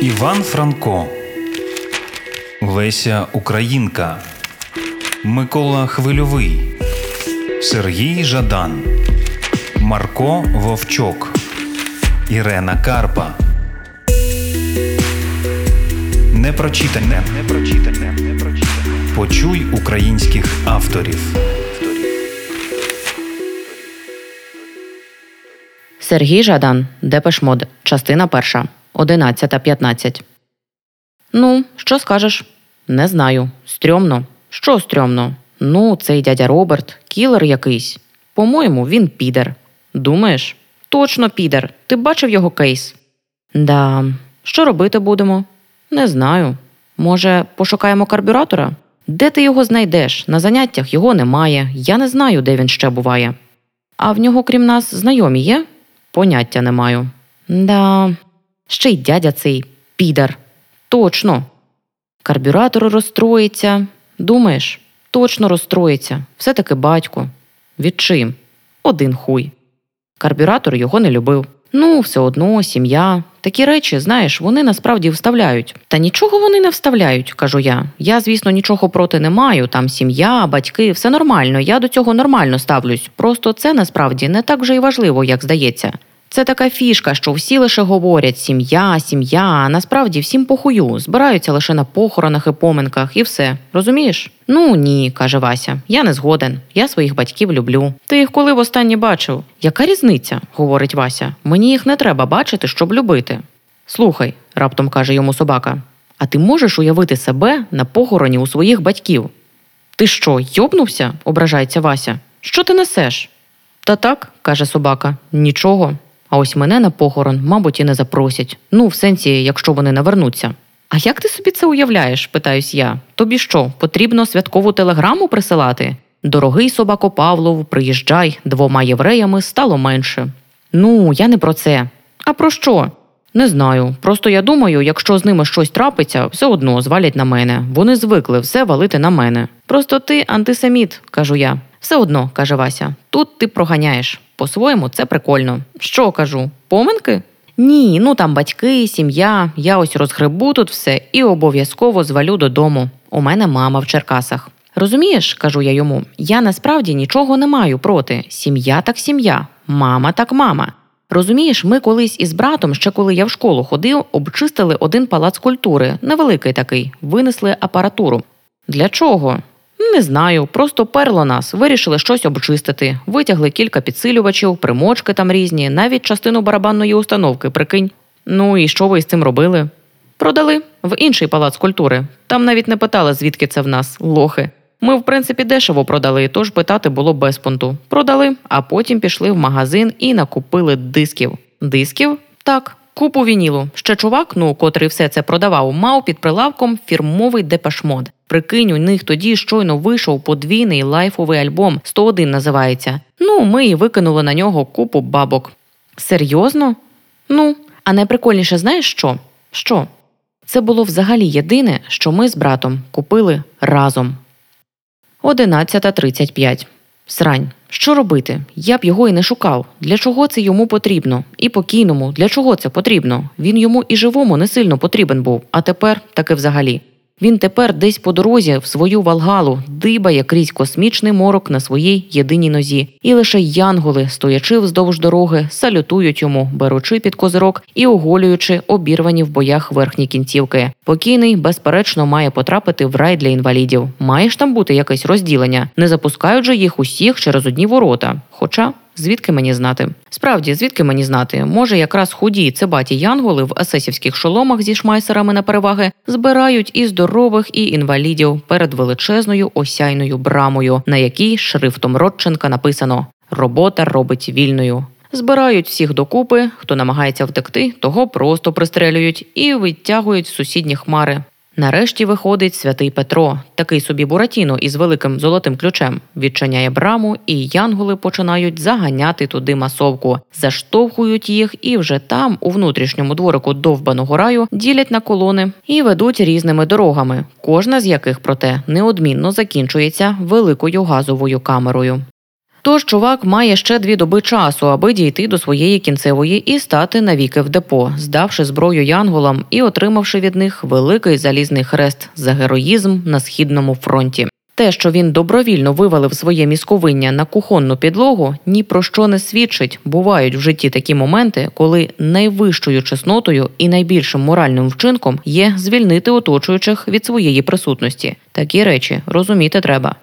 Іван Франко, Леся Українка, Микола Хвильовий, Сергій Жадан, Марко Вовчок, Ірена Карпа. Непрочитане. Непрочитане. Почуй українських авторів. Сергій Жадан, Депешмод, частина перша, 11.15. Ну, що скажеш? Не знаю. Стрьомно. Що стрьомно? Ну, цей дядя Роберт, кілер якийсь. По-моєму, він підер. Думаєш? Точно підер. Ти бачив його кейс? Да. Що робити будемо? Не знаю. Може, пошукаємо карбюратора? Де ти його знайдеш? На заняттях його немає. Я не знаю, де він ще буває. А в нього, крім нас, знайомі є? Поняття не маю. Да, ще й дядя цей підар. Точно. Карбюратор розстроїться. Думаєш, точно розстроїться. Все таки батько. Від чим? Один хуй. Карбюратор його не любив. Ну, все одно, сім'я. Такі речі, знаєш, вони насправді вставляють. Та нічого вони не вставляють, кажу я. Я, звісно, нічого проти не маю. Там сім'я, батьки, все нормально. Я до цього нормально ставлюсь. Просто це насправді не так вже й важливо, як здається. Це така фішка, що всі лише говорять сім'я, сім'я, а насправді всім похую, збираються лише на похоронах і поминках, і все. Розумієш? Ну ні, каже Вася. Я не згоден. Я своїх батьків люблю. Ти їх коли востаннє бачив? Яка різниця? говорить Вася. Мені їх не треба бачити, щоб любити. Слухай, раптом каже йому собака. А ти можеш уявити себе на похороні у своїх батьків? Ти що, йобнувся? ображається Вася. Що ти несеш? Та так, каже собака, нічого. А ось мене на похорон, мабуть, і не запросять. Ну, в сенсі, якщо вони навернуться. А як ти собі це уявляєш? питаюсь я. Тобі що, потрібно святкову телеграму присилати? Дорогий собако Павлов, приїжджай, двома євреями стало менше. Ну, я не про це. А про що? Не знаю. Просто я думаю, якщо з ними щось трапиться, все одно звалять на мене. Вони звикли все валити на мене. Просто ти антисеміт, кажу я. Все одно, каже Вася, тут ти проганяєш. По-своєму, це прикольно. Що кажу? Поминки? Ні, ну там батьки, сім'я. Я ось розгребу тут все і обов'язково звалю додому. У мене мама в Черкасах. Розумієш, кажу я йому, я насправді нічого не маю проти. Сім'я так сім'я, мама так мама. Розумієш, ми колись із братом, ще коли я в школу ходив, обчистили один палац культури, невеликий такий, винесли апаратуру. Для чого? Не знаю, просто перло нас, вирішили щось обчистити, витягли кілька підсилювачів, примочки там різні, навіть частину барабанної установки, прикинь. Ну і що ви з цим робили? Продали в інший палац культури. Там навіть не питали, звідки це в нас, лохи. Ми, в принципі, дешево продали, тож питати було без понту. Продали, а потім пішли в магазин і накупили дисків. Дисків? Так, купу вінілу. Ще чувак, ну котрий все це продавав, мав під прилавком фірмовий депешмод. Прикинь, у них тоді щойно вийшов подвійний лайфовий альбом 101 називається. Ну, ми і викинули на нього купу бабок. Серйозно? Ну, а найприкольніше знаєш що? Що? Це було взагалі єдине, що ми з братом купили разом. 11.35. Срань. Що робити? Я б його і не шукав. Для чого це йому потрібно? І покійному, для чого це потрібно? Він йому і живому не сильно потрібен був, а тепер таки взагалі. Він тепер десь по дорозі в свою валгалу дибає крізь космічний морок на своїй єдиній нозі, і лише янголи, стоячи вздовж дороги, салютують йому, беручи під козирок і оголюючи обірвані в боях верхні кінцівки. Покійний, безперечно, має потрапити в рай для інвалідів. Має ж там бути якесь розділення. Не запускають же їх усіх через одні ворота. Хоча Звідки мені знати? Справді, звідки мені знати? Може, якраз худі цибаті янголи в есесівських шоломах зі шмайсерами на переваги збирають і здорових, і інвалідів перед величезною осяйною брамою, на якій шрифтом Родченка написано Робота робить вільною. Збирають всіх докупи, хто намагається втекти, того просто пристрелюють і витягують сусідні хмари. Нарешті виходить святий Петро, такий собі Буратіно із великим золотим ключем, відчиняє браму, і янголи починають заганяти туди масовку, заштовхують їх, і вже там, у внутрішньому дворику довбаного раю, ділять на колони і ведуть різними дорогами, кожна з яких, проте, неодмінно закінчується великою газовою камерою. Тож чувак має ще дві доби часу, аби дійти до своєї кінцевої і стати навіки в депо, здавши зброю янголам і отримавши від них великий залізний хрест за героїзм на східному фронті. Те, що він добровільно вивалив своє місковиння на кухонну підлогу, ні про що не свідчить. Бувають в житті такі моменти, коли найвищою чеснотою і найбільшим моральним вчинком є звільнити оточуючих від своєї присутності. Такі речі розуміти треба.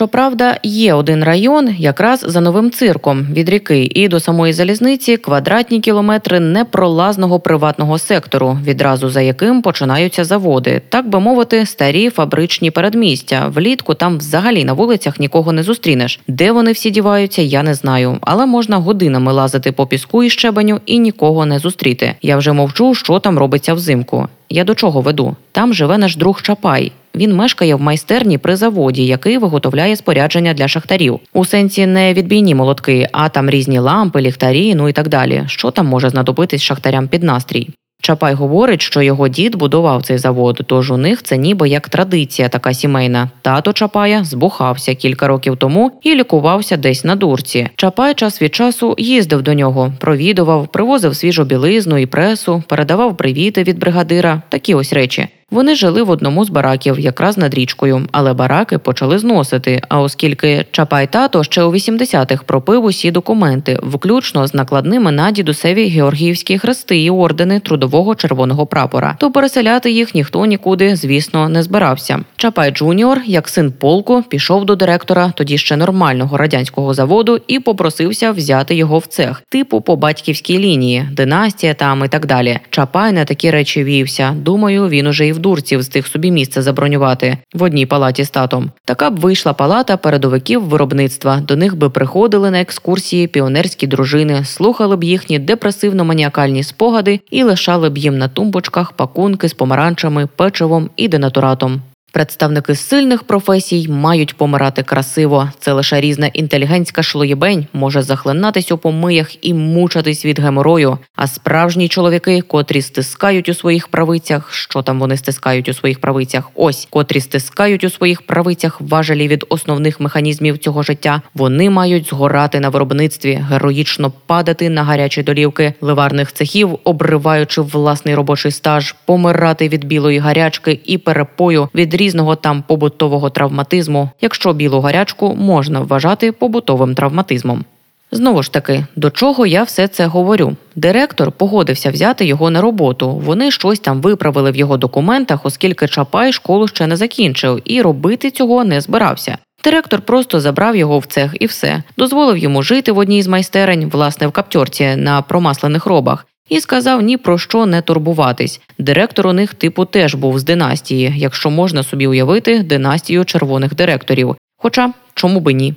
Щоправда, є один район, якраз за новим цирком від ріки і до самої залізниці квадратні кілометри непролазного приватного сектору, відразу за яким починаються заводи, так би мовити, старі фабричні передмістя. Влітку там взагалі на вулицях нікого не зустрінеш. Де вони всі діваються, я не знаю, але можна годинами лазити по піску і щебеню і нікого не зустріти. Я вже мовчу, що там робиться взимку. Я до чого веду? Там живе наш друг Чапай. Він мешкає в майстерні при заводі, який виготовляє спорядження для шахтарів. У сенсі не відбійні молотки, а там різні лампи, ліхтарі, ну і так далі. Що там може знадобитись шахтарям під настрій? Чапай говорить, що його дід будував цей завод, тож у них це ніби як традиція така сімейна. Тато Чапая збухався кілька років тому і лікувався десь на дурці. Чапай час від часу їздив до нього, провідував, привозив свіжу білизну і пресу, передавав привіти від бригадира. Такі ось речі. Вони жили в одному з бараків, якраз над річкою, але бараки почали зносити. А оскільки Чапай тато ще у 80-х пропив усі документи, включно з накладними на дідусеві георгіївські хрести і ордени трудового червоного прапора, то переселяти їх ніхто нікуди, звісно, не збирався. Чапай Джуніор, як син полку, пішов до директора тоді ще нормального радянського заводу і попросився взяти його в цех, типу по батьківській лінії, династія там і так далі. Чапай на такі речі вівся. Думаю, він уже і в дурці тих собі місце забронювати в одній палаті з татом. Така б вийшла палата передовиків виробництва. До них би приходили на екскурсії піонерські дружини, слухали б їхні депресивно-маніакальні спогади і лишали б їм на тумбочках пакунки з помаранчами, печивом і денатуратом. Представники сильних професій мають помирати красиво. Це лише різна інтелігентська шлоєбень може захлинатись у помиях і мучатись від геморою. А справжні чоловіки, котрі стискають у своїх правицях, що там вони стискають у своїх правицях, ось котрі стискають у своїх правицях важелі від основних механізмів цього життя. Вони мають згорати на виробництві, героїчно падати на гарячі долівки ливарних цехів, обриваючи власний робочий стаж, помирати від білої гарячки і перепою від різного там побутового травматизму, якщо білу гарячку можна вважати побутовим травматизмом. Знову ж таки, до чого я все це говорю? Директор погодився взяти його на роботу. Вони щось там виправили в його документах, оскільки Чапай школу ще не закінчив і робити цього не збирався. Директор просто забрав його в цех і все, дозволив йому жити в одній з майстерень, власне, в каптьорці на промаслених робах, і сказав ні про що не турбуватись. Директор у них типу теж був з династії, якщо можна собі уявити династію червоних директорів. Хоча чому би ні?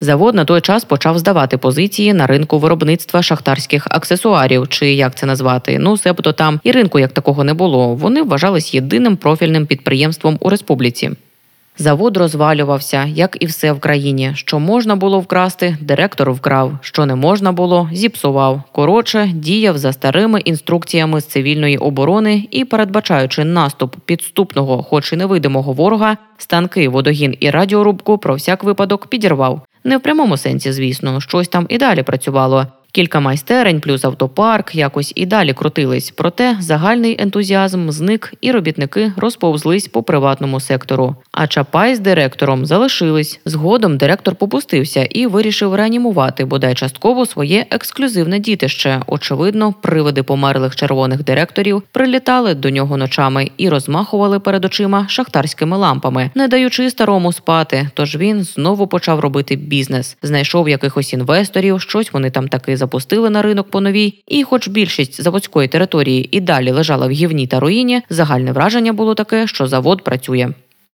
Завод на той час почав здавати позиції на ринку виробництва шахтарських аксесуарів, чи як це назвати. Ну себто там і ринку як такого не було. Вони вважались єдиним профільним підприємством у республіці. Завод розвалювався, як і все в країні. Що можна було вкрасти, директор вкрав. Що не можна було, зіпсував. Коротше, діяв за старими інструкціями з цивільної оборони і, передбачаючи наступ підступного, хоч і невидимого ворога, станки, водогін і радіорубку про всяк випадок підірвав. Не в прямому сенсі, звісно, щось там і далі працювало. Кілька майстерень, плюс автопарк якось і далі крутились. Проте загальний ентузіазм зник, і робітники розповзлись по приватному сектору. А Чапай з директором залишились. Згодом директор попустився і вирішив реанімувати бодай частково своє ексклюзивне дітище. Очевидно, привиди померлих червоних директорів прилітали до нього ночами і розмахували перед очима шахтарськими лампами, не даючи старому спати. Тож він знову почав робити бізнес. Знайшов якихось інвесторів, щось вони там таки запустили на ринок по новій, і, хоч більшість заводської території і далі лежала в гівні та руїні, загальне враження було таке, що завод працює.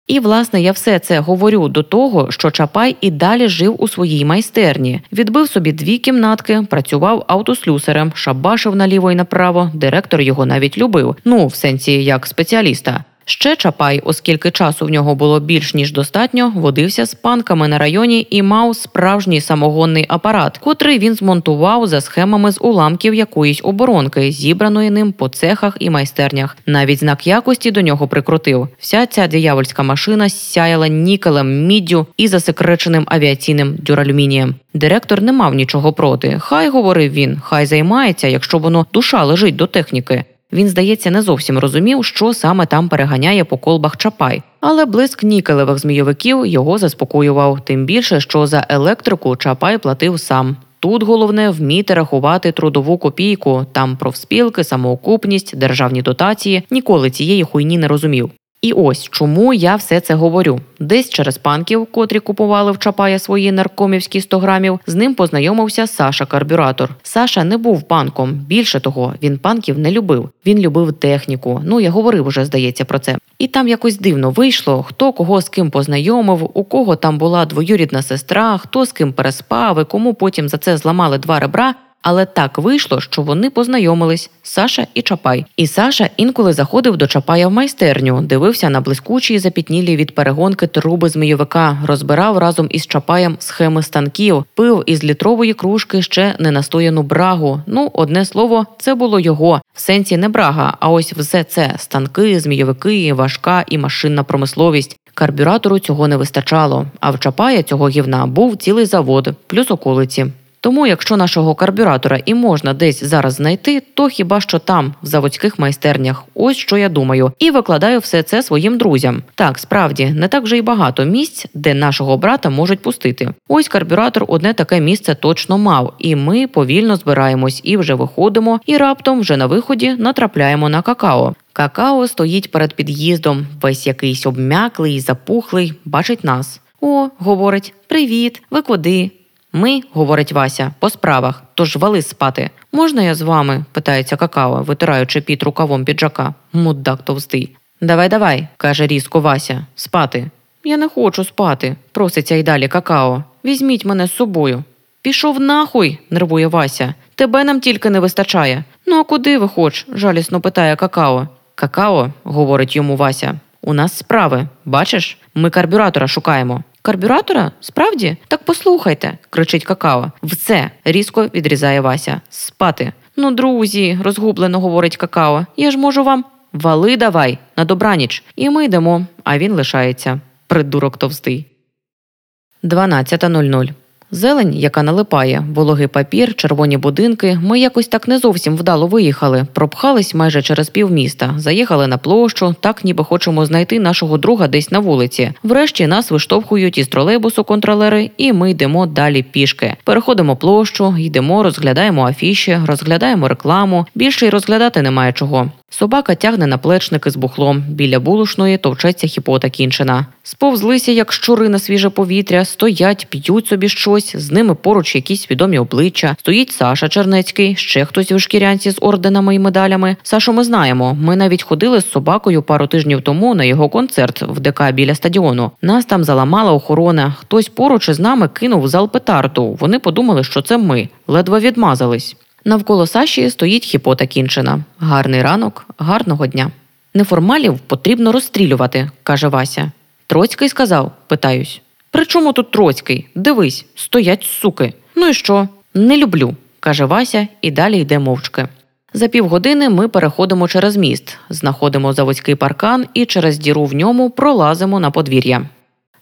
І власне я все це говорю до того, що Чапай і далі жив у своїй майстерні, відбив собі дві кімнатки, працював автослюсарем, шабашив наліво і направо. Директор його навіть любив. Ну в сенсі як спеціаліста. Ще Чапай, оскільки часу в нього було більш ніж достатньо, водився з панками на районі і мав справжній самогонний апарат, котрий він змонтував за схемами з уламків якоїсь оборонки, зібраної ним по цехах і майстернях. Навіть знак якості до нього прикрутив. Вся ця диявольська машина сяяла нікелем, міддю і засекреченим авіаційним дюралюмінієм. Директор не мав нічого проти. Хай говорив він, хай займається, якщо воно душа лежить до техніки. Він, здається, не зовсім розумів, що саме там переганяє по колбах Чапай, але блиск нікелевих змійовиків його заспокоював, тим більше, що за електрику Чапай платив сам. Тут головне вміти рахувати трудову копійку. Там профспілки, самоокупність, державні дотації. Ніколи цієї хуйні не розумів. І ось чому я все це говорю. Десь через панків, котрі купували в Чапая свої наркомівські 100 грамів, з ним познайомився Саша Карбюратор. Саша не був панком. Більше того, він панків не любив. Він любив техніку. Ну я говорив уже, здається, про це. І там якось дивно вийшло, хто кого з ким познайомив, у кого там була двоюрідна сестра, хто з ким переспав, і кому потім за це зламали два ребра. Але так вийшло, що вони познайомились Саша і Чапай. І Саша інколи заходив до Чапая в майстерню, дивився на блискучі запітнілі від перегонки труби змійовика, розбирав разом із Чапаєм схеми станків, пив із літрової кружки ще не настояну брагу. Ну, одне слово, це було його в сенсі не брага. А ось все це станки, змійовики, важка і машинна промисловість. Карбюратору цього не вистачало. А в Чапая цього гівна був цілий завод, плюс околиці. Тому, якщо нашого карбюратора і можна десь зараз знайти, то хіба що там, в заводських майстернях, ось що я думаю, і викладаю все це своїм друзям. Так, справді не так вже й багато місць, де нашого брата можуть пустити. Ось карбюратор одне таке місце точно мав, і ми повільно збираємось і вже виходимо, і раптом вже на виході натрапляємо на какао. Какао стоїть перед під'їздом, весь якийсь обмяклий, запухлий, бачить нас. О, говорить, привіт, ви куди? Ми, говорить Вася, по справах, тож вали спати. Можна я з вами? питається какао, витираючи під рукавом піджака. Мудак товстий. Давай, давай, каже різко Вася, спати. Я не хочу спати, проситься й далі какао. Візьміть мене з собою. Пішов нахуй, нервує Вася. Тебе нам тільки не вистачає. Ну а куди ви хоч? жалісно питає какао. Какао, говорить йому Вася, у нас справи. Бачиш? Ми карбюратора шукаємо. Карбюратора? Справді? Так послухайте, кричить какао. Все, різко відрізає Вася. Спати. Ну, друзі, розгублено говорить какао. Я ж можу вам. Вали давай, на добраніч. І ми йдемо, а він лишається. Придурок товстий. 12.00 Зелень, яка налипає, вологий папір, червоні будинки. Ми якось так не зовсім вдало виїхали. Пропхались майже через півміста, заїхали на площу, так ніби хочемо знайти нашого друга десь на вулиці. Врешті нас виштовхують із тролейбусу контролери, і ми йдемо далі пішки. Переходимо площу, йдемо, розглядаємо афіші, розглядаємо рекламу. Більше й розглядати немає чого. Собака тягне наплечники з бухлом. Біля булушної товчеться хіпота кінчена. Сповзлися, як щури на свіже повітря, стоять, п'ють собі щось, з ними поруч якісь відомі обличчя. Стоїть Саша Чернецький, ще хтось в шкірянці з орденами і медалями. Сашу ми знаємо. Ми навіть ходили з собакою пару тижнів тому на його концерт в ДК біля стадіону. Нас там заламала охорона. Хтось поруч із нами кинув зал петарду. Вони подумали, що це ми, ледве відмазались. Навколо Саші стоїть хіпота кінчена. Гарний ранок, гарного дня. Неформалів потрібно розстрілювати, каже Вася. Троцький сказав, питаюсь. При чому тут Троцький? Дивись, стоять суки. Ну і що? Не люблю, каже Вася і далі йде мовчки. За півгодини ми переходимо через міст, знаходимо заводський паркан і через діру в ньому пролазимо на подвір'я.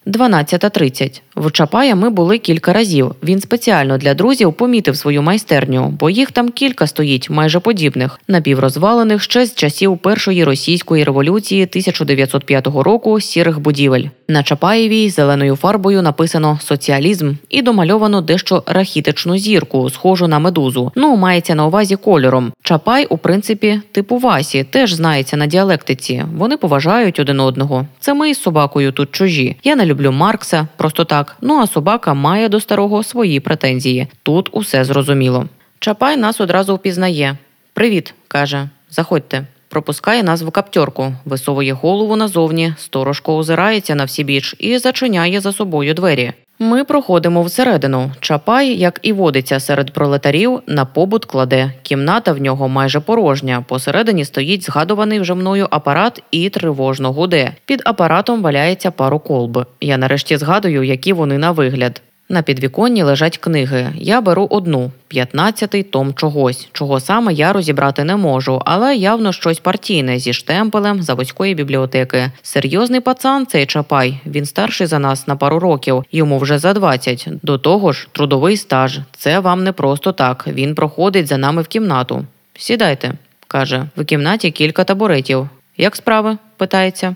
12.30. В Чапая ми були кілька разів. Він спеціально для друзів помітив свою майстерню, бо їх там кілька стоїть, майже подібних, напіврозвалених ще з часів першої російської революції 1905 року сірих будівель. На Чапаєвій зеленою фарбою написано соціалізм і домальовано дещо рахітичну зірку, схожу на медузу. Ну, мається на увазі кольором. Чапай, у принципі, типу Васі, теж знається на діалектиці. Вони поважають один одного. Це ми з собакою тут чужі. Я не люблю Маркса, просто так. Ну а собака має до старого свої претензії. Тут усе зрозуміло. Чапай нас одразу впізнає. Привіт, каже. Заходьте. Пропускає нас в каптьорку, висовує голову назовні, сторожко озирається на всі біч і зачиняє за собою двері. Ми проходимо всередину. Чапай, як і водиться серед пролетарів, на побут кладе. Кімната в нього майже порожня. Посередині стоїть згадуваний вже мною апарат і тривожно гуде. Під апаратом валяється пару колб. Я нарешті згадую, які вони на вигляд. На підвіконні лежать книги. Я беру одну п'ятнадцятий том чогось, чого саме я розібрати не можу, але явно щось партійне зі штемпелем заводської бібліотеки. Серйозний пацан цей чапай. Він старший за нас на пару років, йому вже за 20. До того ж, трудовий стаж. Це вам не просто так. Він проходить за нами в кімнату. Сідайте, каже. В кімнаті кілька табуретів. Як справи? питається.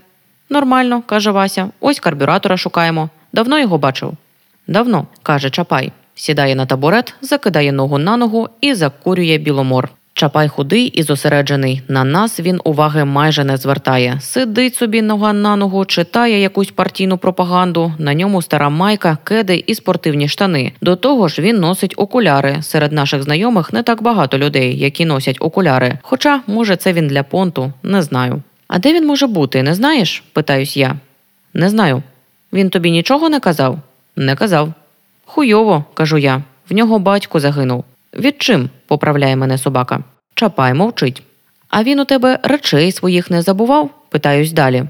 Нормально, каже Вася. Ось карбюратора шукаємо. Давно його бачив. Давно, каже Чапай. Сідає на табурет, закидає ногу на ногу і закурює біломор. Чапай худий і зосереджений. На нас він уваги майже не звертає. Сидить собі нога на ногу, читає якусь партійну пропаганду. На ньому стара майка, кеди і спортивні штани. До того ж, він носить окуляри. Серед наших знайомих не так багато людей, які носять окуляри. Хоча, може, це він для понту, не знаю. А де він може бути, не знаєш? питаюсь я. Не знаю. Він тобі нічого не казав? Не казав. Хуйово, кажу я. В нього батько загинув. Від чим? поправляє мене собака. Чапай мовчить. А він у тебе речей своїх не забував? питаюсь далі.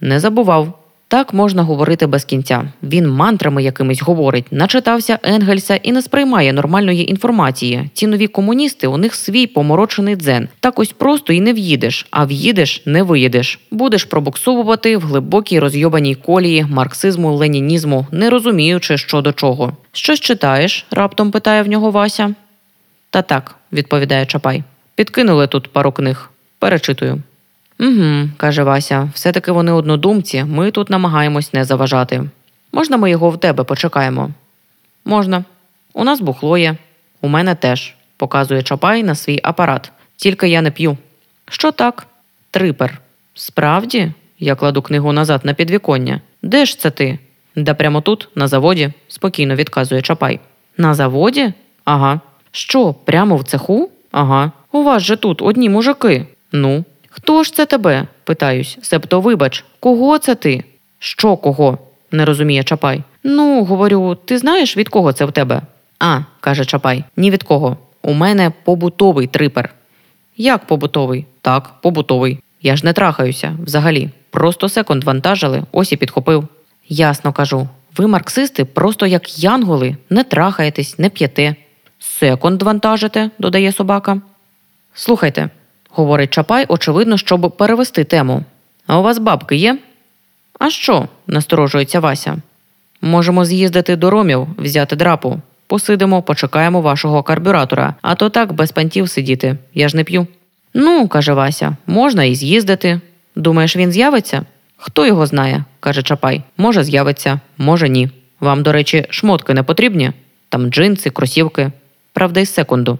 Не забував. Так можна говорити без кінця. Він мантрами якимись говорить, начитався Енгельса і не сприймає нормальної інформації. Ці нові комуністи у них свій поморочений дзен. Так ось просто і не в'їдеш, а в'їдеш не виїдеш. Будеш пробуксовувати в глибокій розйобаній колії марксизму, ленінізму, не розуміючи, що до чого. Щось читаєш? раптом питає в нього Вася. Та так, відповідає Чапай. Підкинули тут пару книг. Перечитую. Угу, каже Вася, все-таки вони однодумці, ми тут намагаємось не заважати. Можна ми його в тебе почекаємо? Можна. У нас бухло є. У мене теж, показує Чапай на свій апарат. Тільки я не п'ю. Що так? Трипер. Справді? Я кладу книгу назад на підвіконня. Де ж це ти? Да прямо тут, на заводі, спокійно відказує Чапай. На заводі? Ага. Що, прямо в цеху? Ага. У вас же тут одні мужики. Ну, Хто ж це тебе? питаюсь. Себто, вибач, кого це ти? Що кого? не розуміє Чапай. Ну, говорю, ти знаєш, від кого це в тебе? А, каже Чапай, ні від кого. У мене побутовий трипер. Як побутовий? Так, побутовий. Я ж не трахаюся взагалі. Просто секунд вантажили, ось і підхопив. Ясно кажу. Ви, марксисти, просто як янголи, не трахаєтесь, не п'єте. Секунд вантажите, додає собака. Слухайте, говорить Чапай, очевидно, щоб перевести тему. А у вас бабки є? А що? насторожується Вася. Можемо з'їздити до ромів, взяти драпу. Посидимо, почекаємо вашого карбюратора, а то так без пантів сидіти. Я ж не п'ю. Ну, каже Вася, можна і з'їздити. Думаєш, він з'явиться? Хто його знає, каже Чапай. Може, з'явиться, може ні. Вам, до речі, шмотки не потрібні? Там джинси, кросівки. Правда, й секунду.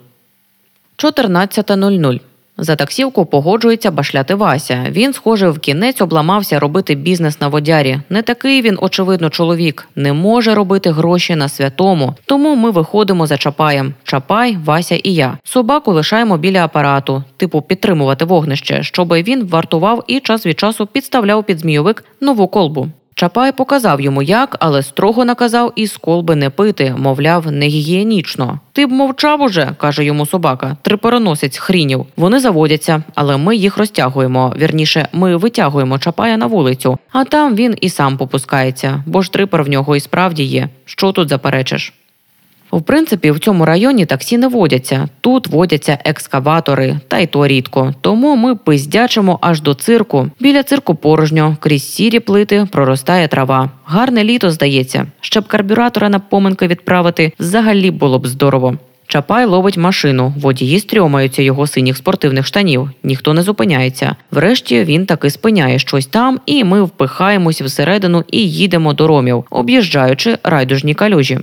14.00. За таксівку погоджується башляти Вася. Він, схоже, в кінець обламався робити бізнес на водярі. Не такий він, очевидно, чоловік, не може робити гроші на святому. Тому ми виходимо за Чапаєм. Чапай, Вася і я. Собаку лишаємо біля апарату, типу підтримувати вогнище, щоб він вартував і час від часу підставляв під змійовик нову колбу. Чапай показав йому як, але строго наказав із колби не пити, мовляв, не гігієнічно. Ти б мовчав уже, каже йому собака, трипероносець хрінів. Вони заводяться, але ми їх розтягуємо. Вірніше, ми витягуємо чапая на вулицю, а там він і сам попускається, бо ж трипер в нього і справді є. Що тут заперечиш? В принципі, в цьому районі таксі не водяться. Тут водяться екскаватори, та й то рідко. Тому ми пиздячимо аж до цирку. Біля цирку порожньо, крізь сірі плити проростає трава. Гарне літо здається. Щоб карбюратора на поминки відправити, взагалі було б здорово. Чапай ловить машину, водії стрьомаються його синіх спортивних штанів, ніхто не зупиняється. Врешті він таки спиняє щось там, і ми впихаємось всередину і їдемо до ромів, об'їжджаючи райдужні калюжі.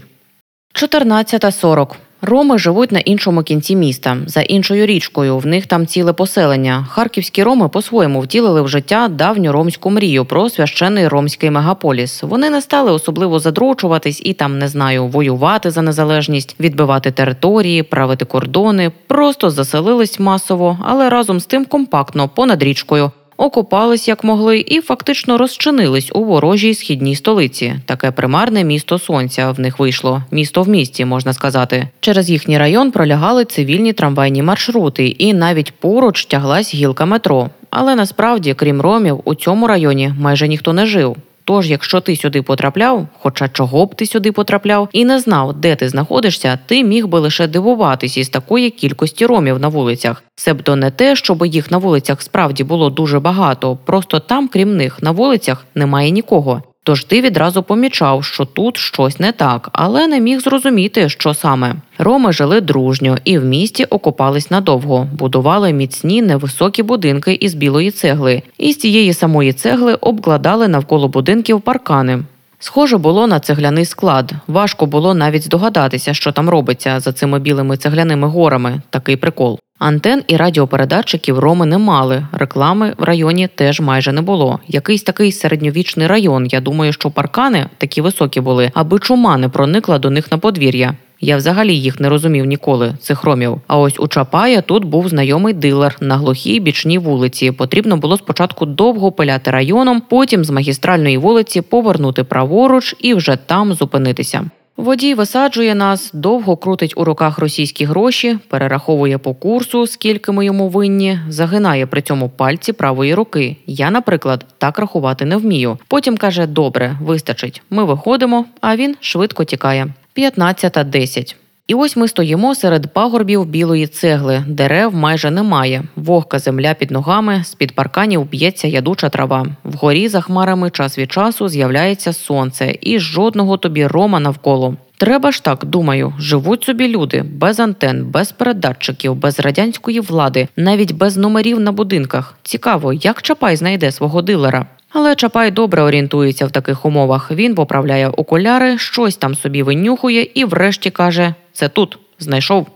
14.40. Роми живуть на іншому кінці міста, за іншою річкою. В них там ціле поселення. Харківські роми по-своєму втілили в життя давню ромську мрію про священний ромський мегаполіс. Вони не стали особливо задрочуватись і там, не знаю, воювати за незалежність, відбивати території, правити кордони. Просто заселились масово, але разом з тим компактно понад річкою. Окопались як могли і фактично розчинились у ворожій східній столиці. Таке примарне місто сонця в них вийшло. Місто в місті, можна сказати. Через їхній район пролягали цивільні трамвайні маршрути, і навіть поруч тяглась гілка метро. Але насправді, крім ромів, у цьому районі майже ніхто не жив. Тож, якщо ти сюди потрапляв, хоча чого б ти сюди потрапляв, і не знав, де ти знаходишся, ти міг би лише дивуватись із такої кількості ромів на вулицях. Себто не те, щоб їх на вулицях справді було дуже багато, просто там, крім них, на вулицях немає нікого. Тож ти відразу помічав, що тут щось не так, але не міг зрозуміти, що саме. Роми жили дружньо і в місті окопались надовго, будували міцні невисокі будинки із білої цегли, і з цієї самої цегли обкладали навколо будинків паркани. Схоже було на цегляний склад. Важко було навіть здогадатися, що там робиться за цими білими цегляними горами. Такий прикол. Антен і радіопередатчиків роми не мали. Реклами в районі теж майже не було. Якийсь такий середньовічний район. Я думаю, що паркани такі високі були, аби чума не проникла до них на подвір'я. Я взагалі їх не розумів ніколи, цих ромів. А ось у Чапая тут був знайомий дилер на глухій бічній вулиці. Потрібно було спочатку довго пиляти районом, потім з магістральної вулиці повернути праворуч і вже там зупинитися. Водій висаджує нас, довго крутить у руках російські гроші, перераховує по курсу, скільки ми йому винні, загинає при цьому пальці правої руки. Я, наприклад, так рахувати не вмію. Потім каже: Добре, вистачить. Ми виходимо, а він швидко тікає. 15.10. І ось ми стоїмо серед пагорбів білої цегли, дерев майже немає. Вогка земля під ногами, з під парканів б'ється ядуча трава. Вгорі за хмарами час від часу з'являється сонце, і жодного тобі рома навколо. Треба ж так, думаю, живуть собі люди без антен, без передатчиків, без радянської влади, навіть без номерів на будинках. Цікаво, як Чапай знайде свого дилера. Але Чапай добре орієнтується в таких умовах. Він поправляє окуляри, щось там собі винюхує і, врешті, каже: це тут знайшов.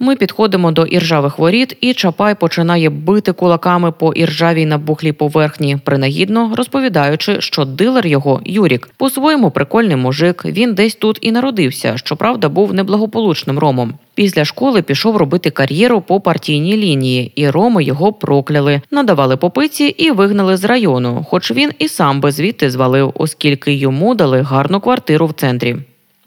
Ми підходимо до іржавих воріт, і Чапай починає бити кулаками по іржавій набухлій поверхні, принагідно розповідаючи, що дилер його Юрік, по-своєму прикольний мужик. Він десь тут і народився. Щоправда, був неблагополучним ромом. Після школи пішов робити кар'єру по партійній лінії, і роми його прокляли, надавали попиці і вигнали з району. Хоч він і сам би звідти звалив, оскільки йому дали гарну квартиру в центрі.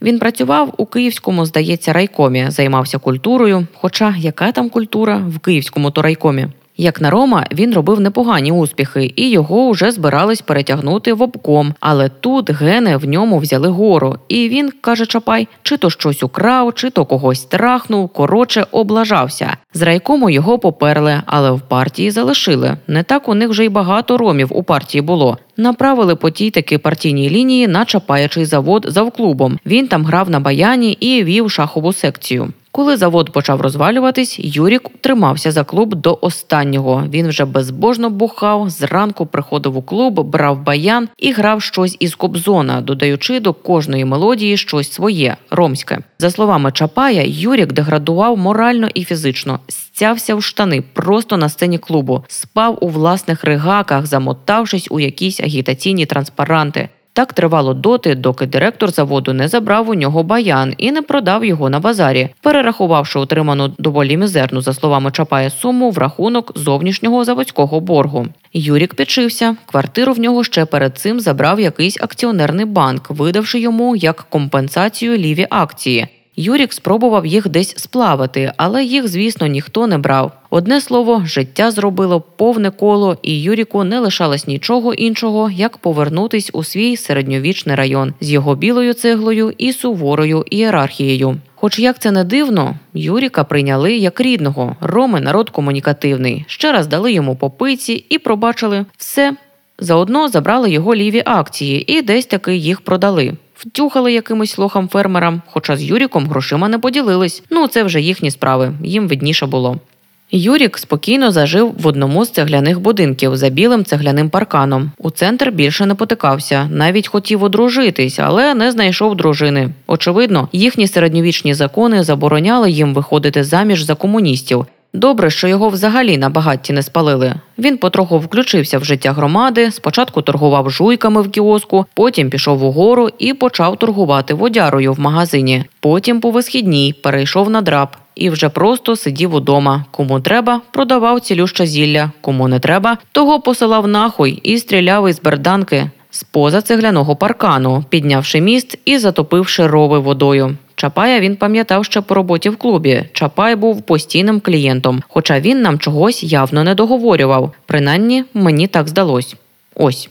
Він працював у київському, здається, райкомі, займався культурою. Хоча яка там культура в київському то райкомі? Як на Рома, він робив непогані успіхи, і його вже збирались перетягнути в обком. Але тут гени в ньому взяли гору. І він каже Чапай, чи то щось украв, чи то когось трахнув. Коротше, облажався. З райкому його поперли, але в партії залишили. Не так у них вже й багато ромів у партії було. Направили по тій таки партійній лінії на Чапаячий завод завклубом. Він там грав на баяні і вів шахову секцію. Коли завод почав розвалюватись, Юрік тримався за клуб до останнього. Він вже безбожно бухав, зранку приходив у клуб, брав баян і грав щось із кобзона, додаючи до кожної мелодії щось своє ромське. За словами Чапая, Юрік деградував морально і фізично, стявся в штани просто на сцені клубу, спав у власних ригаках, замотавшись у якісь агітаційні транспаранти. Так тривало доти, доки директор заводу не забрав у нього баян і не продав його на базарі, перерахувавши отриману доволі мізерну, за словами Чапая, суму в рахунок зовнішнього заводського боргу. Юрік підшився. Квартиру в нього ще перед цим забрав якийсь акціонерний банк, видавши йому як компенсацію ліві акції. Юрік спробував їх десь сплавити, але їх, звісно, ніхто не брав. Одне слово, життя зробило повне коло, і Юріку не лишалось нічого іншого, як повернутись у свій середньовічний район з його білою цеглою і суворою ієрархією. Хоч як це не дивно, Юріка прийняли як рідного. Роми народ комунікативний. Ще раз дали йому попиці і пробачили все. Заодно забрали його ліві акції і десь таки їх продали. Втюхали якимось лохам фермерам, хоча з Юріком грошима не поділились. Ну це вже їхні справи, їм видніше було. Юрік спокійно зажив в одному з цегляних будинків за білим цегляним парканом. У центр більше не потикався, навіть хотів одружитись, але не знайшов дружини. Очевидно, їхні середньовічні закони забороняли їм виходити заміж за комуністів. Добре, що його взагалі на багатті не спалили. Він потроху включився в життя громади. Спочатку торгував жуйками в кіоску, потім пішов угору і почав торгувати водярою в магазині. Потім по висхідній перейшов на драп. і вже просто сидів удома. Кому треба, продавав цілюще зілля, кому не треба, того посилав нахуй і стріляв із берданки з поза цегляного паркану, піднявши міст і затопивши рови водою. Чапая він пам'ятав ще по роботі в клубі. Чапай був постійним клієнтом, хоча він нам чогось явно не договорював. Принаймні, мені так здалось. Ось.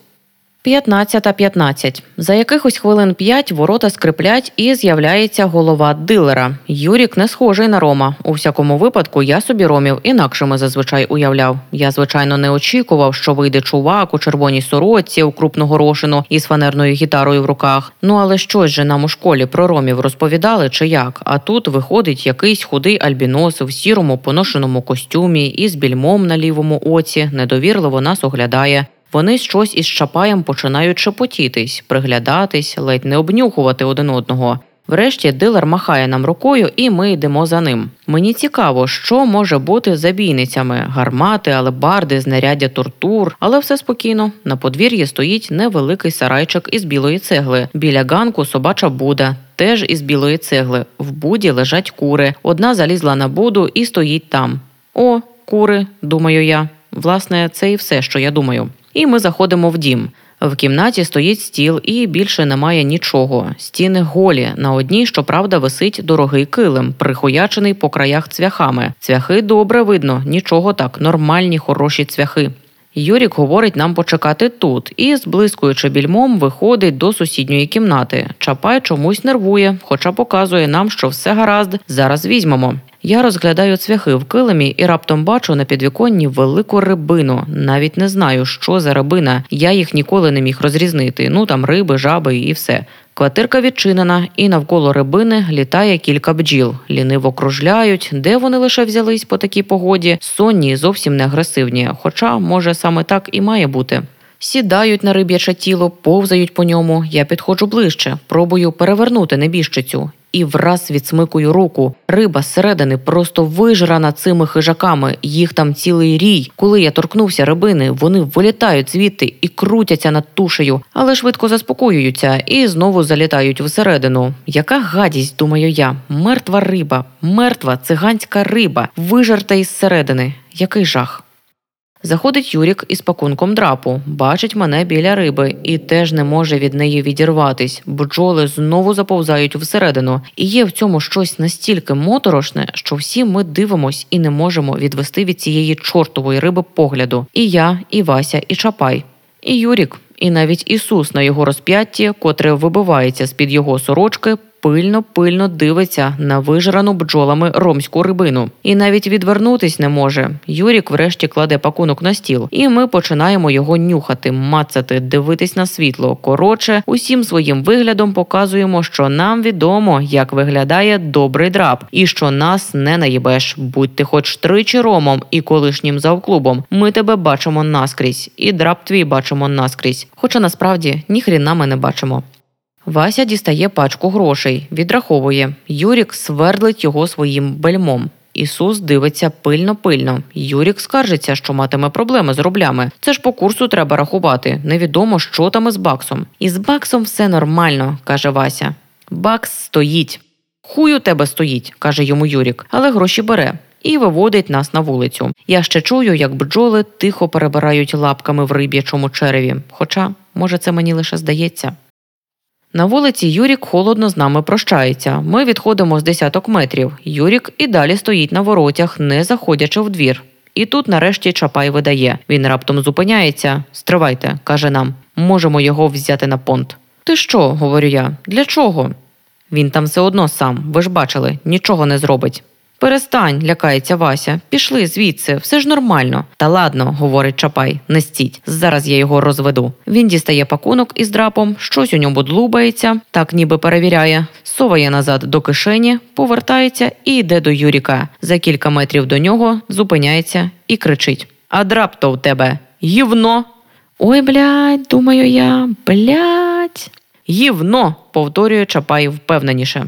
15.15. За якихось хвилин п'ять ворота скриплять і з'являється голова дилера. Юрік не схожий на Рома. У всякому випадку я собі ромів інакшими зазвичай уявляв. Я, звичайно, не очікував, що вийде чувак у червоній сорочці, у крупну горошину із фанерною гітарою в руках. Ну але щось же нам у школі про ромів розповідали чи як. А тут виходить якийсь худий альбінос в сірому поношеному костюмі із більмом на лівому оці, недовірливо нас оглядає. Вони щось із Чапаєм починають шепотітись, приглядатись, ледь не обнюхувати один одного. Врешті дилер махає нам рукою, і ми йдемо за ним. Мені цікаво, що може бути за бійницями: гармати, алебарди, знаряддя тортур, але все спокійно. На подвір'ї стоїть невеликий сарайчик із білої цегли. Біля ганку собача буда. Теж із білої цегли. В буді лежать кури. Одна залізла на буду і стоїть там. О, кури, думаю я. Власне, це і все, що я думаю. І ми заходимо в дім. В кімнаті стоїть стіл, і більше немає нічого. Стіни голі. На одній, щоправда, висить дорогий килим, прихоячений по краях цвяхами. Цвяхи добре видно, нічого так, нормальні, хороші цвяхи. Юрік говорить нам почекати тут і, зблискуючи більмом, виходить до сусідньої кімнати. Чапай чомусь нервує, хоча показує нам, що все гаразд, зараз візьмемо. Я розглядаю цвяхи в килимі і раптом бачу на підвіконні велику рибину. Навіть не знаю, що за рибина. Я їх ніколи не міг розрізнити. Ну там риби, жаби і все. Квартирка відчинена, і навколо рибини літає кілька бджіл. Ліниво кружляють, де вони лише взялись по такій погоді, сонні зовсім не агресивні. Хоча, може, саме так і має бути. Сідають на риб'яче тіло, повзають по ньому. Я підходжу ближче, пробую перевернути небіжчицю. І враз відсмикую руку. Риба зсередини просто вижрана цими хижаками. Їх там цілий рій. Коли я торкнувся рибини, вони вилітають звідти і крутяться над тушею, але швидко заспокоюються і знову залітають всередину. Яка гадість, думаю я, мертва риба, мертва циганська риба, вижерта із середини. Який жах. Заходить Юрік із пакунком драпу, бачить мене біля риби і теж не може від неї відірватись. Бджоли знову заповзають всередину, і є в цьому щось настільки моторошне, що всі ми дивимось і не можемо відвести від цієї чортової риби погляду. І я, і Вася, і Чапай, і Юрік, і навіть Ісус на його розп'ятті, котре вибивається з під його сорочки, пильно пильно дивиться на вижрану бджолами ромську рибину і навіть відвернутись не може. Юрік врешті кладе пакунок на стіл, і ми починаємо його нюхати, мацати, дивитись на світло. Коротше, усім своїм виглядом показуємо, що нам відомо, як виглядає добрий драп, і що нас не наїбеш. Будь ти хоч тричі ромом і колишнім завклубом. Ми тебе бачимо наскрізь, і драп твій бачимо наскрізь. Хоча насправді ніхріна ми не бачимо. Вася дістає пачку грошей, відраховує. Юрік свердлить його своїм бельмом. Ісус дивиться пильно-пильно. Юрік скаржиться, що матиме проблеми з рублями. Це ж по курсу треба рахувати. Невідомо, що там із баксом. Із баксом все нормально, каже Вася. Бакс стоїть. Хуй у тебе стоїть, каже йому Юрік, але гроші бере. І виводить нас на вулицю. Я ще чую, як бджоли тихо перебирають лапками в риб'ячому череві. Хоча, може, це мені лише здається. На вулиці Юрік холодно з нами прощається. Ми відходимо з десяток метрів. Юрік і далі стоїть на воротях, не заходячи в двір. І тут, нарешті, Чапай видає. Він раптом зупиняється. Стривайте, каже нам. Можемо його взяти на понт. Ти що? говорю я. Для чого? Він там все одно сам. Ви ж бачили, нічого не зробить. Перестань, лякається Вася. Пішли звідси, все ж нормально. Та ладно, говорить Чапай, не стіть. Зараз я його розведу. Він дістає пакунок із драпом, щось у ньому длубається, так ніби перевіряє, соває назад до кишені, повертається і йде до Юріка. За кілька метрів до нього зупиняється і кричить: А драп то в тебе гівно. Ой, блядь, думаю я, блядь. Гівно, повторює Чапай впевненіше.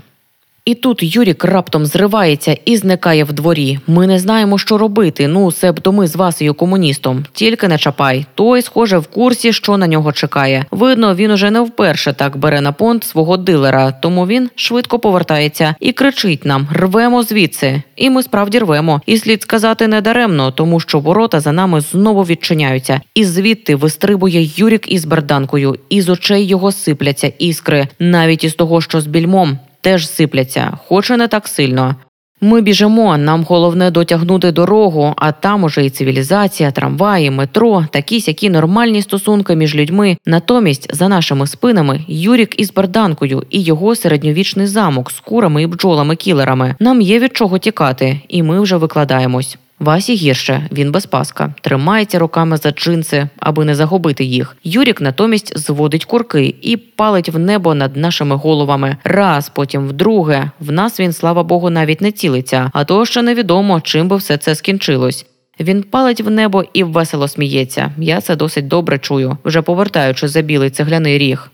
І тут Юрік раптом зривається і зникає в дворі. Ми не знаємо, що робити. Ну, себто ми з Васею комуністом. Тільки не чапай. Той, схоже, в курсі, що на нього чекає. Видно, він уже не вперше так бере на понт свого дилера, тому він швидко повертається і кричить нам: рвемо звідси. І ми справді рвемо. І слід сказати не даремно, тому що ворота за нами знову відчиняються. І звідти вистрибує Юрік із берданкою, і з очей його сипляться іскри, навіть із того, що з більмом теж сипляться, хоч і не так сильно. Ми біжимо, нам головне дотягнути дорогу, а там уже і цивілізація, трамваї, метро, такі сякі нормальні стосунки між людьми. Натомість, за нашими спинами, Юрік із Барданкою і його середньовічний замок з курами і бджолами-кілерами. Нам є від чого тікати, і ми вже викладаємось. Васі гірше, він без паска, тримається руками за джинси, аби не загубити їх. Юрік натомість зводить курки і палить в небо над нашими головами. Раз, потім вдруге. В нас він, слава Богу, навіть не цілиться, а то ще невідомо, чим би все це скінчилось. Він палить в небо і весело сміється. Я це досить добре чую, вже повертаючи за білий цегляний ріг.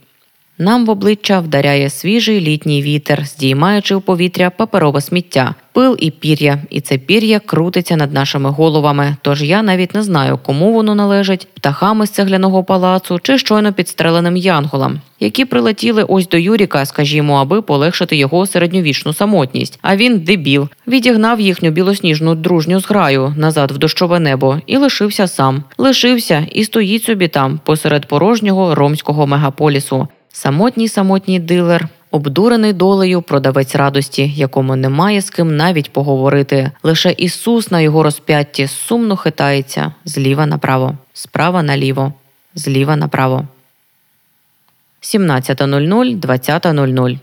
Нам в обличчя вдаряє свіжий літній вітер, здіймаючи в повітря паперове сміття, пил і пір'я, і це пір'я крутиться над нашими головами. Тож я навіть не знаю, кому воно належить птахами з цегляного палацу чи щойно підстреленим янголам, які прилетіли ось до Юріка, скажімо, аби полегшити його середньовічну самотність. А він дебіл, відігнав їхню білосніжну дружню зграю назад в дощове небо і лишився сам. Лишився і стоїть собі там, посеред порожнього ромського мегаполісу. Самотній самотній дилер, обдурений долею продавець радості, якому немає з ким навіть поговорити. Лише Ісус на його розп'ятті сумно хитається зліва направо, справа наліво, зліва направо. 17.00, 20.00.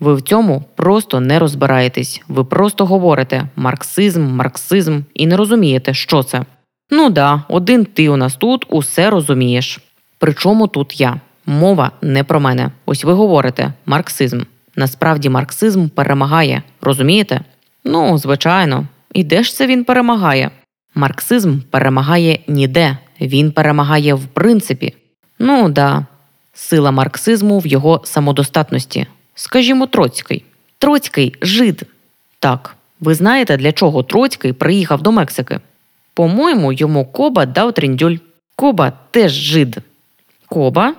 Ви в цьому просто не розбираєтесь. Ви просто говорите марксизм, марксизм і не розумієте, що це. Ну да, один ти у нас тут усе розумієш. Причому тут я. Мова не про мене. Ось ви говорите марксизм. Насправді марксизм перемагає. Розумієте? Ну, звичайно. І де ж це він перемагає? Марксизм перемагає ніде, він перемагає в принципі. Ну да, сила марксизму в його самодостатності. Скажімо, Троцький. Троцький жид. Так, ви знаєте, для чого Троцький приїхав до Мексики? По-моєму, йому Коба дав тріндюль. Коба теж жид. Коба?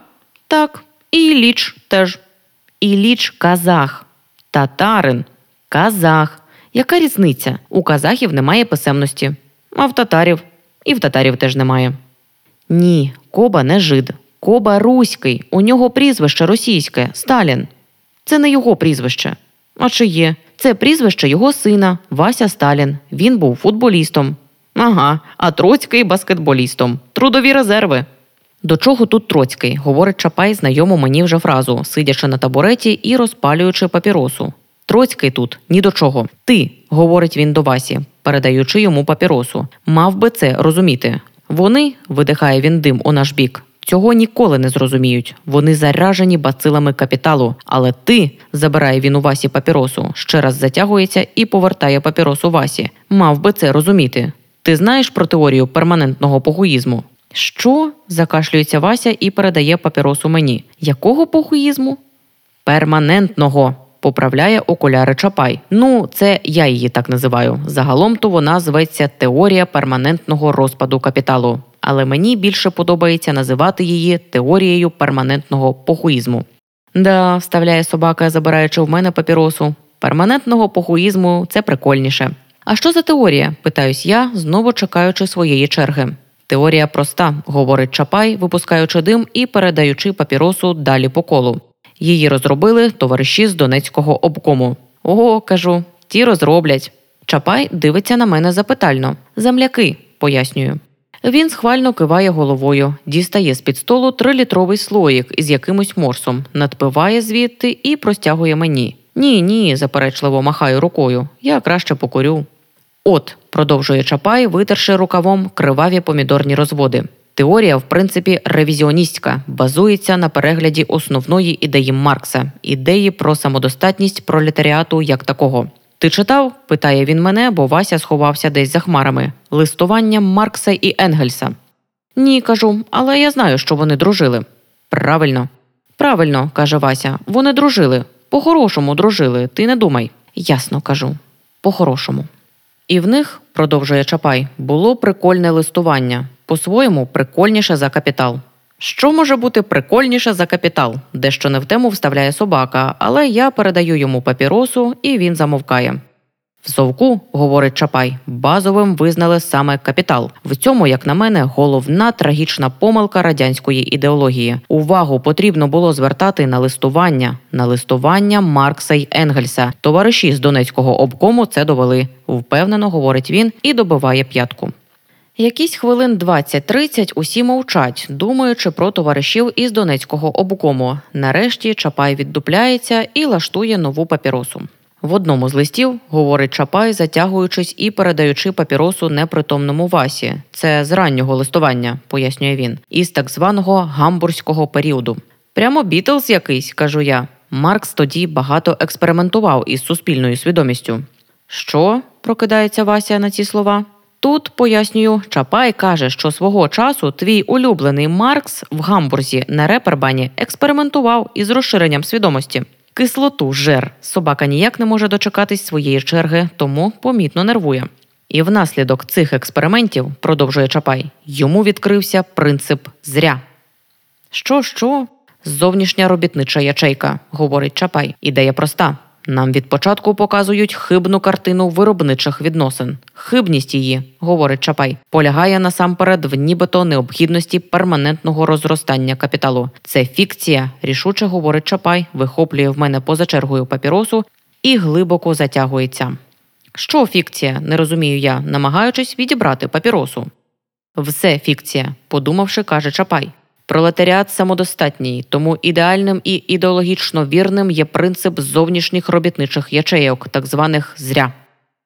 Так, і Ілліч теж. Ілліч казах. Татарин казах. Яка різниця? У казахів немає писемності, а в татарів і в татарів теж немає. Ні, Коба не жид. Коба руський. У нього прізвище російське Сталін. Це не його прізвище. А чи є? Це прізвище його сина Вася Сталін. Він був футболістом. Ага, а Троцький баскетболістом. Трудові резерви. До чого тут Троцький, говорить Чапай знайому мені вже фразу, сидячи на табуреті і розпалюючи папіросу. Троцький тут ні до чого. Ти, говорить він до Васі, передаючи йому папіросу. Мав би це розуміти. Вони, видихає він дим у наш бік, цього ніколи не зрозуміють. Вони заражені бацилами капіталу. Але ти, забирає він у Васі папіросу, ще раз затягується і повертає папіросу Васі. Мав би це розуміти. Ти знаєш про теорію перманентного погуїзму? Що? закашлюється Вася і передає папіросу мені. Якого похуїзму? Перманентного. Поправляє окуляри Чапай. Ну, це я її так називаю. Загалом то вона зветься теорія перманентного розпаду капіталу. Але мені більше подобається називати її теорією перманентного похуїзму. Да, вставляє собака, забираючи в мене папіросу. Перманентного похуїзму це прикольніше. А що за теорія? питаюсь я, знову чекаючи своєї черги. Теорія проста, говорить Чапай, випускаючи дим і передаючи папіросу далі по колу. Її розробили товариші з Донецького обкому. Ого, кажу, ті розроблять. Чапай дивиться на мене запитально. Земляки, пояснюю. Він схвально киває головою, дістає з під столу трилітровий слоїк із якимось морсом, надпиває звідти і простягує мені. Ні, ні, заперечливо махаю рукою. Я краще покурю. От, продовжує Чапай, витерши рукавом криваві помідорні розводи. Теорія, в принципі, ревізіоністська, базується на перегляді основної ідеї Маркса, ідеї про самодостатність пролетаріату як такого. Ти читав? питає він мене, бо Вася сховався десь за хмарами. Листування Маркса і Енгельса. Ні, кажу, але я знаю, що вони дружили. Правильно. Правильно, каже Вася, вони дружили. По-хорошому дружили, ти не думай. Ясно кажу. По-хорошому. І в них, продовжує Чапай, було прикольне листування, по-своєму прикольніше за капітал. Що може бути прикольніше за капітал? Дещо не в тему вставляє собака, але я передаю йому папіросу, і він замовкає. В совку, говорить Чапай, базовим визнали саме капітал. В цьому, як на мене, головна трагічна помилка радянської ідеології. Увагу потрібно було звертати на листування, на листування Маркса й Енгельса. Товариші з Донецького обкому це довели. Впевнено, говорить він і добиває п'ятку. Якісь хвилин 20-30 усі мовчать, думаючи про товаришів із Донецького обкому. Нарешті Чапай віддупляється і лаштує нову папіросу. В одному з листів говорить Чапай, затягуючись і передаючи папіросу непритомному Васі. Це з раннього листування, пояснює він, із так званого гамбурзького періоду. Прямо Бітлз якийсь, кажу я. Маркс тоді багато експериментував із суспільною свідомістю. Що? прокидається Вася на ці слова. Тут пояснюю, Чапай каже, що свого часу твій улюблений Маркс в гамбурзі на репербані експериментував із розширенням свідомості. Кислоту жер. Собака ніяк не може дочекатись своєї черги, тому помітно нервує. І внаслідок цих експериментів, продовжує Чапай, йому відкрився принцип зря. Що, що? Зовнішня робітнича ячейка, говорить Чапай. Ідея проста. Нам від початку показують хибну картину виробничих відносин. Хибність її, говорить Чапай, полягає насамперед в нібито необхідності перманентного розростання капіталу. Це фікція, рішуче говорить Чапай, вихоплює в мене поза чергою папіросу і глибоко затягується. Що фікція? не розумію я, намагаючись відібрати папіросу. Все фікція, подумавши, каже Чапай. Пролетаріат самодостатній, тому ідеальним і ідеологічно вірним є принцип зовнішніх робітничих ячейок, так званих зря.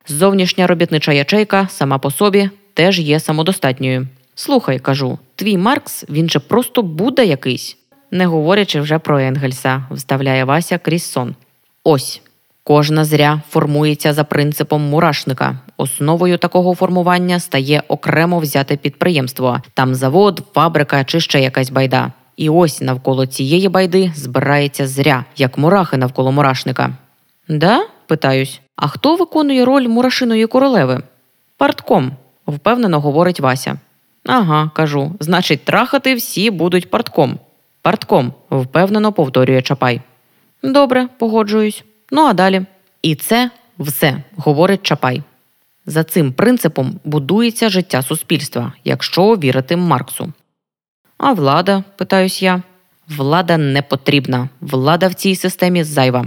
Зовнішня робітнича ячейка сама по собі теж є самодостатньою. Слухай, кажу, твій Маркс він же просто буде якийсь, не говорячи вже про Енгельса, вставляє Вася крізь сон. Ось Кожна зря формується за принципом мурашника. Основою такого формування стає окремо взяте підприємство, там завод, фабрика чи ще якась байда. І ось навколо цієї байди збирається зря, як мурахи навколо мурашника. Да? питаюсь. А хто виконує роль мурашиної королеви? Партком, впевнено говорить Вася. Ага, кажу. Значить, трахати всі будуть партком. Партком, впевнено повторює Чапай. Добре, погоджуюсь. Ну а далі. І це все, говорить Чапай. За цим принципом будується життя суспільства, якщо вірити Марксу. А влада, питаюсь я, влада не потрібна. Влада в цій системі зайва.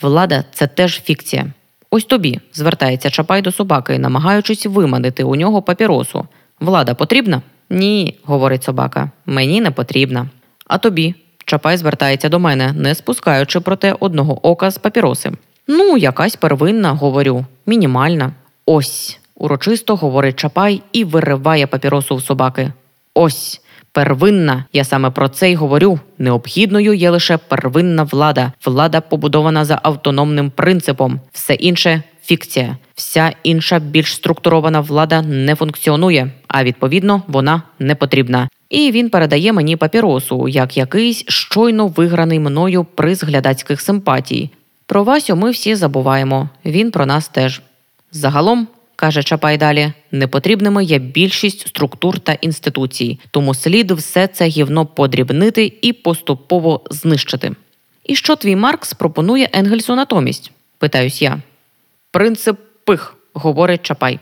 Влада це теж фікція. Ось тобі, звертається Чапай до собаки, намагаючись виманити у нього папіросу. Влада потрібна? Ні, говорить собака. Мені не потрібна. А тобі? Чапай звертається до мене, не спускаючи проте одного ока з папіроси. Ну, якась первинна, говорю, мінімальна. Ось, урочисто говорить Чапай і вириває папіросу в собаки. Ось. Первинна, я саме про це й говорю. Необхідною є лише первинна влада, влада побудована за автономним принципом. Все інше фікція. Вся інша більш структурована влада не функціонує, а відповідно вона не потрібна. І він передає мені папіросу, як якийсь щойно виграний мною приз глядацьких симпатій. Про Васю ми всі забуваємо, він про нас теж. Загалом, каже Чапай далі, непотрібними є більшість структур та інституцій, тому слід все це гівно подрібнити і поступово знищити. І що твій Маркс пропонує Енгельсу натомість? питаюсь я. Принцип пих, говорить Чапай.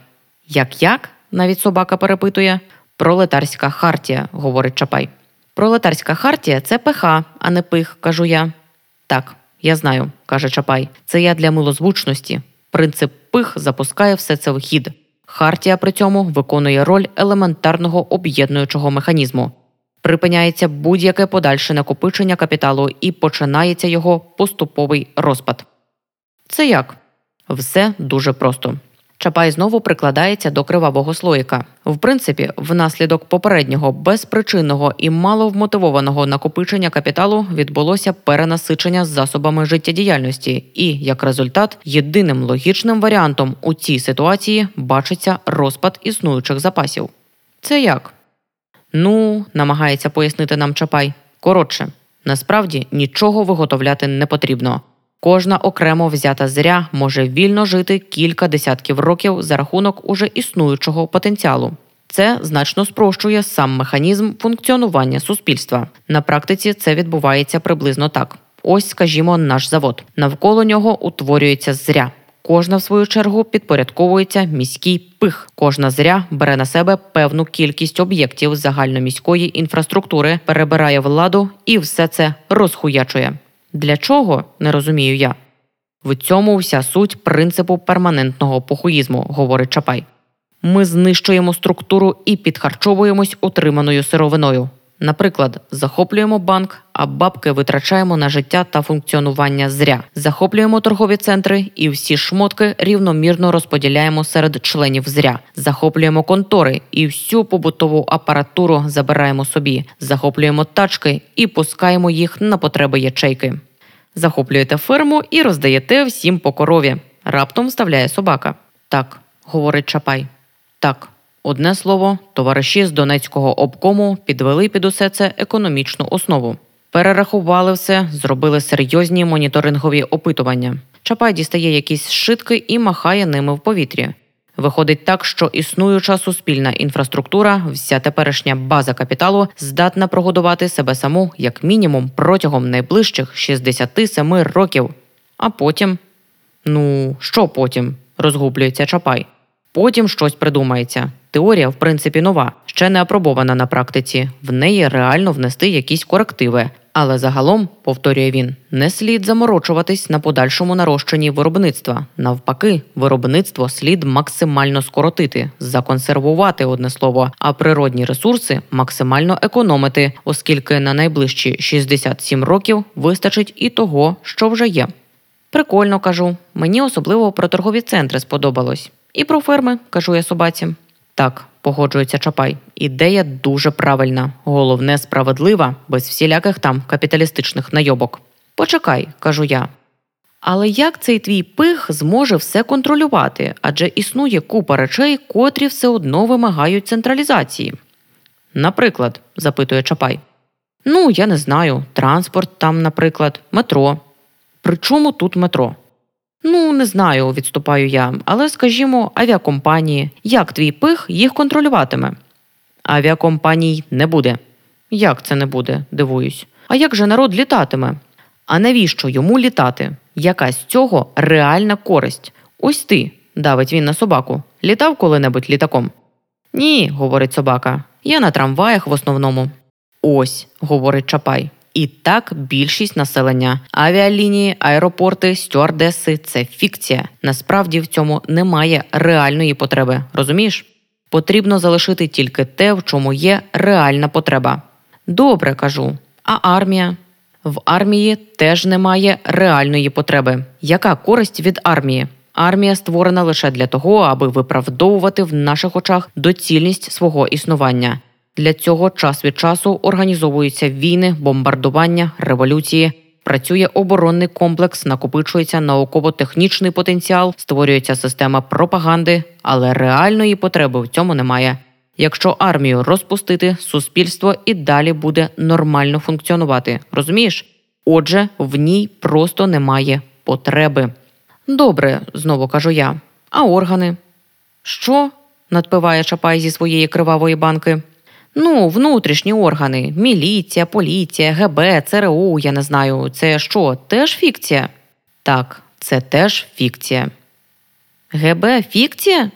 Як як? навіть собака перепитує. Пролетарська хартія, говорить Чапай. Пролетарська хартія це ПХ, а не пих, кажу я. Так, я знаю, каже Чапай. Це я для милозвучності. Принцип пих запускає все це в хід. Хартія при цьому виконує роль елементарного об'єднуючого механізму. Припиняється будь-яке подальше накопичення капіталу і починається його поступовий розпад. Це як? Все дуже просто. Чапай знову прикладається до кривавого слоїка. В принципі, внаслідок попереднього безпричинного і маловмотивованого накопичення капіталу відбулося перенасичення з засобами життєдіяльності, і як результат, єдиним логічним варіантом у цій ситуації бачиться розпад існуючих запасів. Це як? Ну, намагається пояснити нам Чапай. Коротше, насправді нічого виготовляти не потрібно. Кожна окремо взята зря може вільно жити кілька десятків років за рахунок уже існуючого потенціалу. Це значно спрощує сам механізм функціонування суспільства. На практиці це відбувається приблизно так: ось, скажімо, наш завод. Навколо нього утворюється зря. Кожна, в свою чергу, підпорядковується міський пих. Кожна зря бере на себе певну кількість об'єктів загальноміської інфраструктури, перебирає владу і все це розхуячує. Для чого не розумію я. В цьому вся суть принципу перманентного похуїзму, говорить Чапай. Ми знищуємо структуру і підхарчовуємось отриманою сировиною. Наприклад, захоплюємо банк, а бабки витрачаємо на життя та функціонування зря. Захоплюємо торгові центри і всі шмотки рівномірно розподіляємо серед членів зря. Захоплюємо контори і всю побутову апаратуру забираємо собі. Захоплюємо тачки і пускаємо їх на потреби ячейки. Захоплюєте ферму і роздаєте всім по корові. Раптом вставляє собака. Так, говорить Чапай. Так, одне слово, товариші з Донецького обкому підвели під усе це економічну основу. Перерахували все, зробили серйозні моніторингові опитування. Чапай дістає якісь шитки і махає ними в повітрі. Виходить так, що існуюча суспільна інфраструктура, вся теперішня база капіталу здатна прогодувати себе саму як мінімум протягом найближчих 67 років. А потім, ну що потім? розгублюється Чапай. Потім щось придумається. Теорія, в принципі, нова, ще не апробована на практиці. В неї реально внести якісь корективи. Але загалом, повторює він, не слід заморочуватись на подальшому нарощенні виробництва. Навпаки, виробництво слід максимально скоротити, законсервувати одне слово, а природні ресурси максимально економити, оскільки на найближчі 67 років вистачить і того, що вже є. Прикольно кажу. Мені особливо про торгові центри сподобалось. І про ферми, кажу я собаці. Так, погоджується Чапай. Ідея дуже правильна, головне справедлива, без всіляких там капіталістичних найобок. Почекай, кажу я. Але як цей твій пих зможе все контролювати? Адже існує купа речей, котрі все одно вимагають централізації. Наприклад, запитує Чапай. Ну, я не знаю, транспорт там, наприклад, метро. При чому тут метро? Ну, не знаю, відступаю я, але скажімо, авіакомпанії, як твій пих їх контролюватиме? Авіакомпаній не буде. Як це не буде? дивуюсь. А як же народ літатиме? А навіщо йому літати? Яка з цього реальна користь? Ось ти, давить він на собаку. Літав коли-небудь літаком? Ні, говорить собака. Я на трамваях в основному. Ось, говорить Чапай. І так більшість населення. Авіалінії, аеропорти, стюардеси це фікція. Насправді в цьому немає реальної потреби. Розумієш? Потрібно залишити тільки те, в чому є реальна потреба. Добре кажу. А армія? В армії теж немає реальної потреби. Яка користь від армії? Армія створена лише для того, аби виправдовувати в наших очах доцільність свого існування. Для цього час від часу організовуються війни, бомбардування, революції. Працює оборонний комплекс, накопичується науково-технічний потенціал, створюється система пропаганди, але реальної потреби в цьому немає. Якщо армію розпустити, суспільство і далі буде нормально функціонувати. Розумієш? Отже, в ній просто немає потреби. Добре, знову кажу я. А органи? Що? надпиває Чапай зі своєї кривавої банки. Ну, внутрішні органи, міліція, поліція, ГБ, ЦРУ, я не знаю, це що, теж фікція? Так, це теж фікція. ГБ фікція?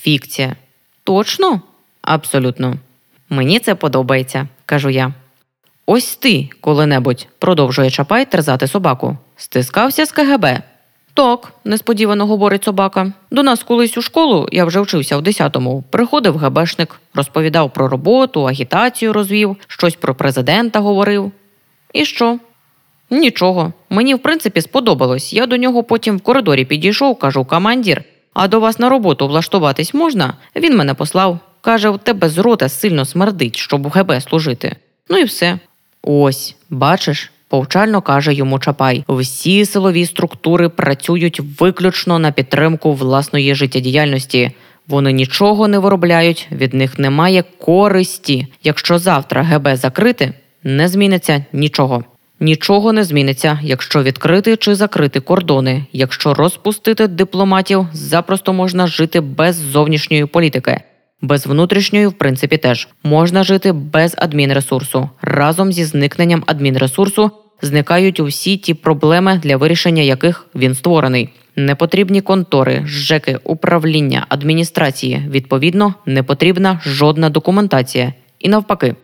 Фікція. Точно? Абсолютно. Мені це подобається, кажу я. Ось ти коли-небудь, продовжує Чапай терзати собаку. Стискався з КГБ. Так, несподівано говорить собака. До нас колись у школу, я вже вчився в 10-му, приходив ГБшник, розповідав про роботу, агітацію розвів, щось про президента говорив. І що? Нічого. Мені, в принципі, сподобалось. Я до нього потім в коридорі підійшов, кажу, командір, а до вас на роботу влаштуватись можна? Він мене послав. Каже, у тебе з рота сильно смердить, щоб у ГБ служити. Ну і все. Ось, бачиш, повчально каже йому Чапай. Всі силові структури працюють виключно на підтримку власної життєдіяльності. Вони нічого не виробляють, від них немає користі. Якщо завтра ГБ закрити, не зміниться нічого. Нічого не зміниться, якщо відкрити чи закрити кордони. Якщо розпустити дипломатів, запросто можна жити без зовнішньої політики. Без внутрішньої, в принципі, теж можна жити без адмінресурсу. Разом зі зникненням адмінресурсу зникають усі ті проблеми, для вирішення яких він створений. Непотрібні контори, ЖЕКи, управління, адміністрації. Відповідно, не потрібна жодна документація. І навпаки,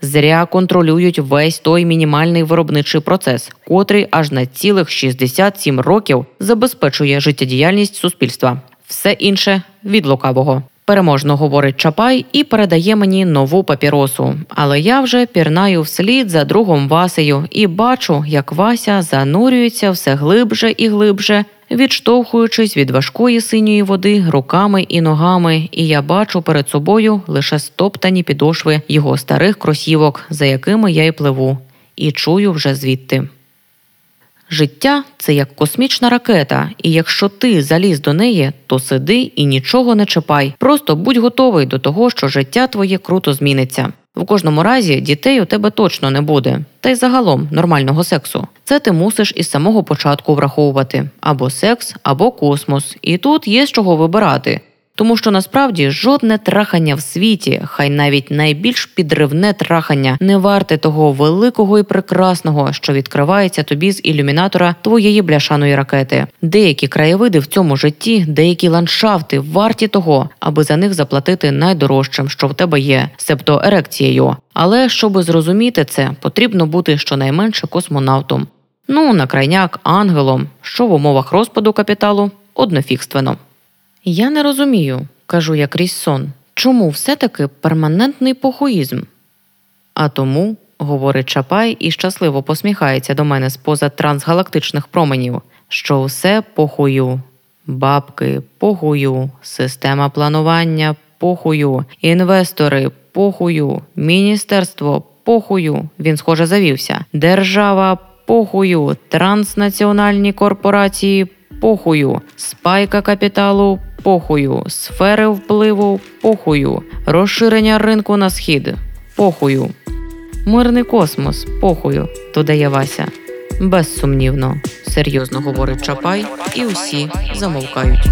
зря контролюють весь той мінімальний виробничий процес, котрий аж на цілих 67 років забезпечує життєдіяльність суспільства. Все інше від лукавого. Переможно говорить Чапай і передає мені нову папіросу. Але я вже пірнаю вслід за другом Васею і бачу, як Вася занурюється все глибше і глибше, відштовхуючись від важкої синьої води руками і ногами, і я бачу перед собою лише стоптані підошви його старих кросівок, за якими я й пливу, і чую вже звідти. Життя це як космічна ракета, і якщо ти заліз до неї, то сиди і нічого не чіпай. Просто будь готовий до того, що життя твоє круто зміниться. В кожному разі дітей у тебе точно не буде, та й загалом нормального сексу. Це ти мусиш із самого початку враховувати або секс, або космос. І тут є з чого вибирати. Тому що насправді жодне трахання в світі, хай навіть найбільш підривне трахання, не варте того великого і прекрасного, що відкривається тобі з ілюмінатора твоєї бляшаної ракети. Деякі краєвиди в цьому житті, деякі ландшафти варті того, аби за них заплатити найдорожчим, що в тебе є, себто ерекцією. Але щоби зрозуміти це, потрібно бути щонайменше космонавтом. Ну на крайняк ангелом, що в умовах розпаду капіталу однофігственно. Я не розумію, кажу я крізь сон, чому все-таки перманентний похуїзм? А тому, говорить Чапай і щасливо посміхається до мене з поза трансгалактичних променів, що все похую. Бабки похую, система планування похую, інвестори похую, міністерство похую. Він схоже завівся. Держава похую, транснаціональні корпорації похую, спайка капіталу похую, сфери впливу похую, розширення ринку на схід похую. Мирний космос похую, додає Вася. Безсумнівно, серйозно говорить Чапай, і усі замовкають.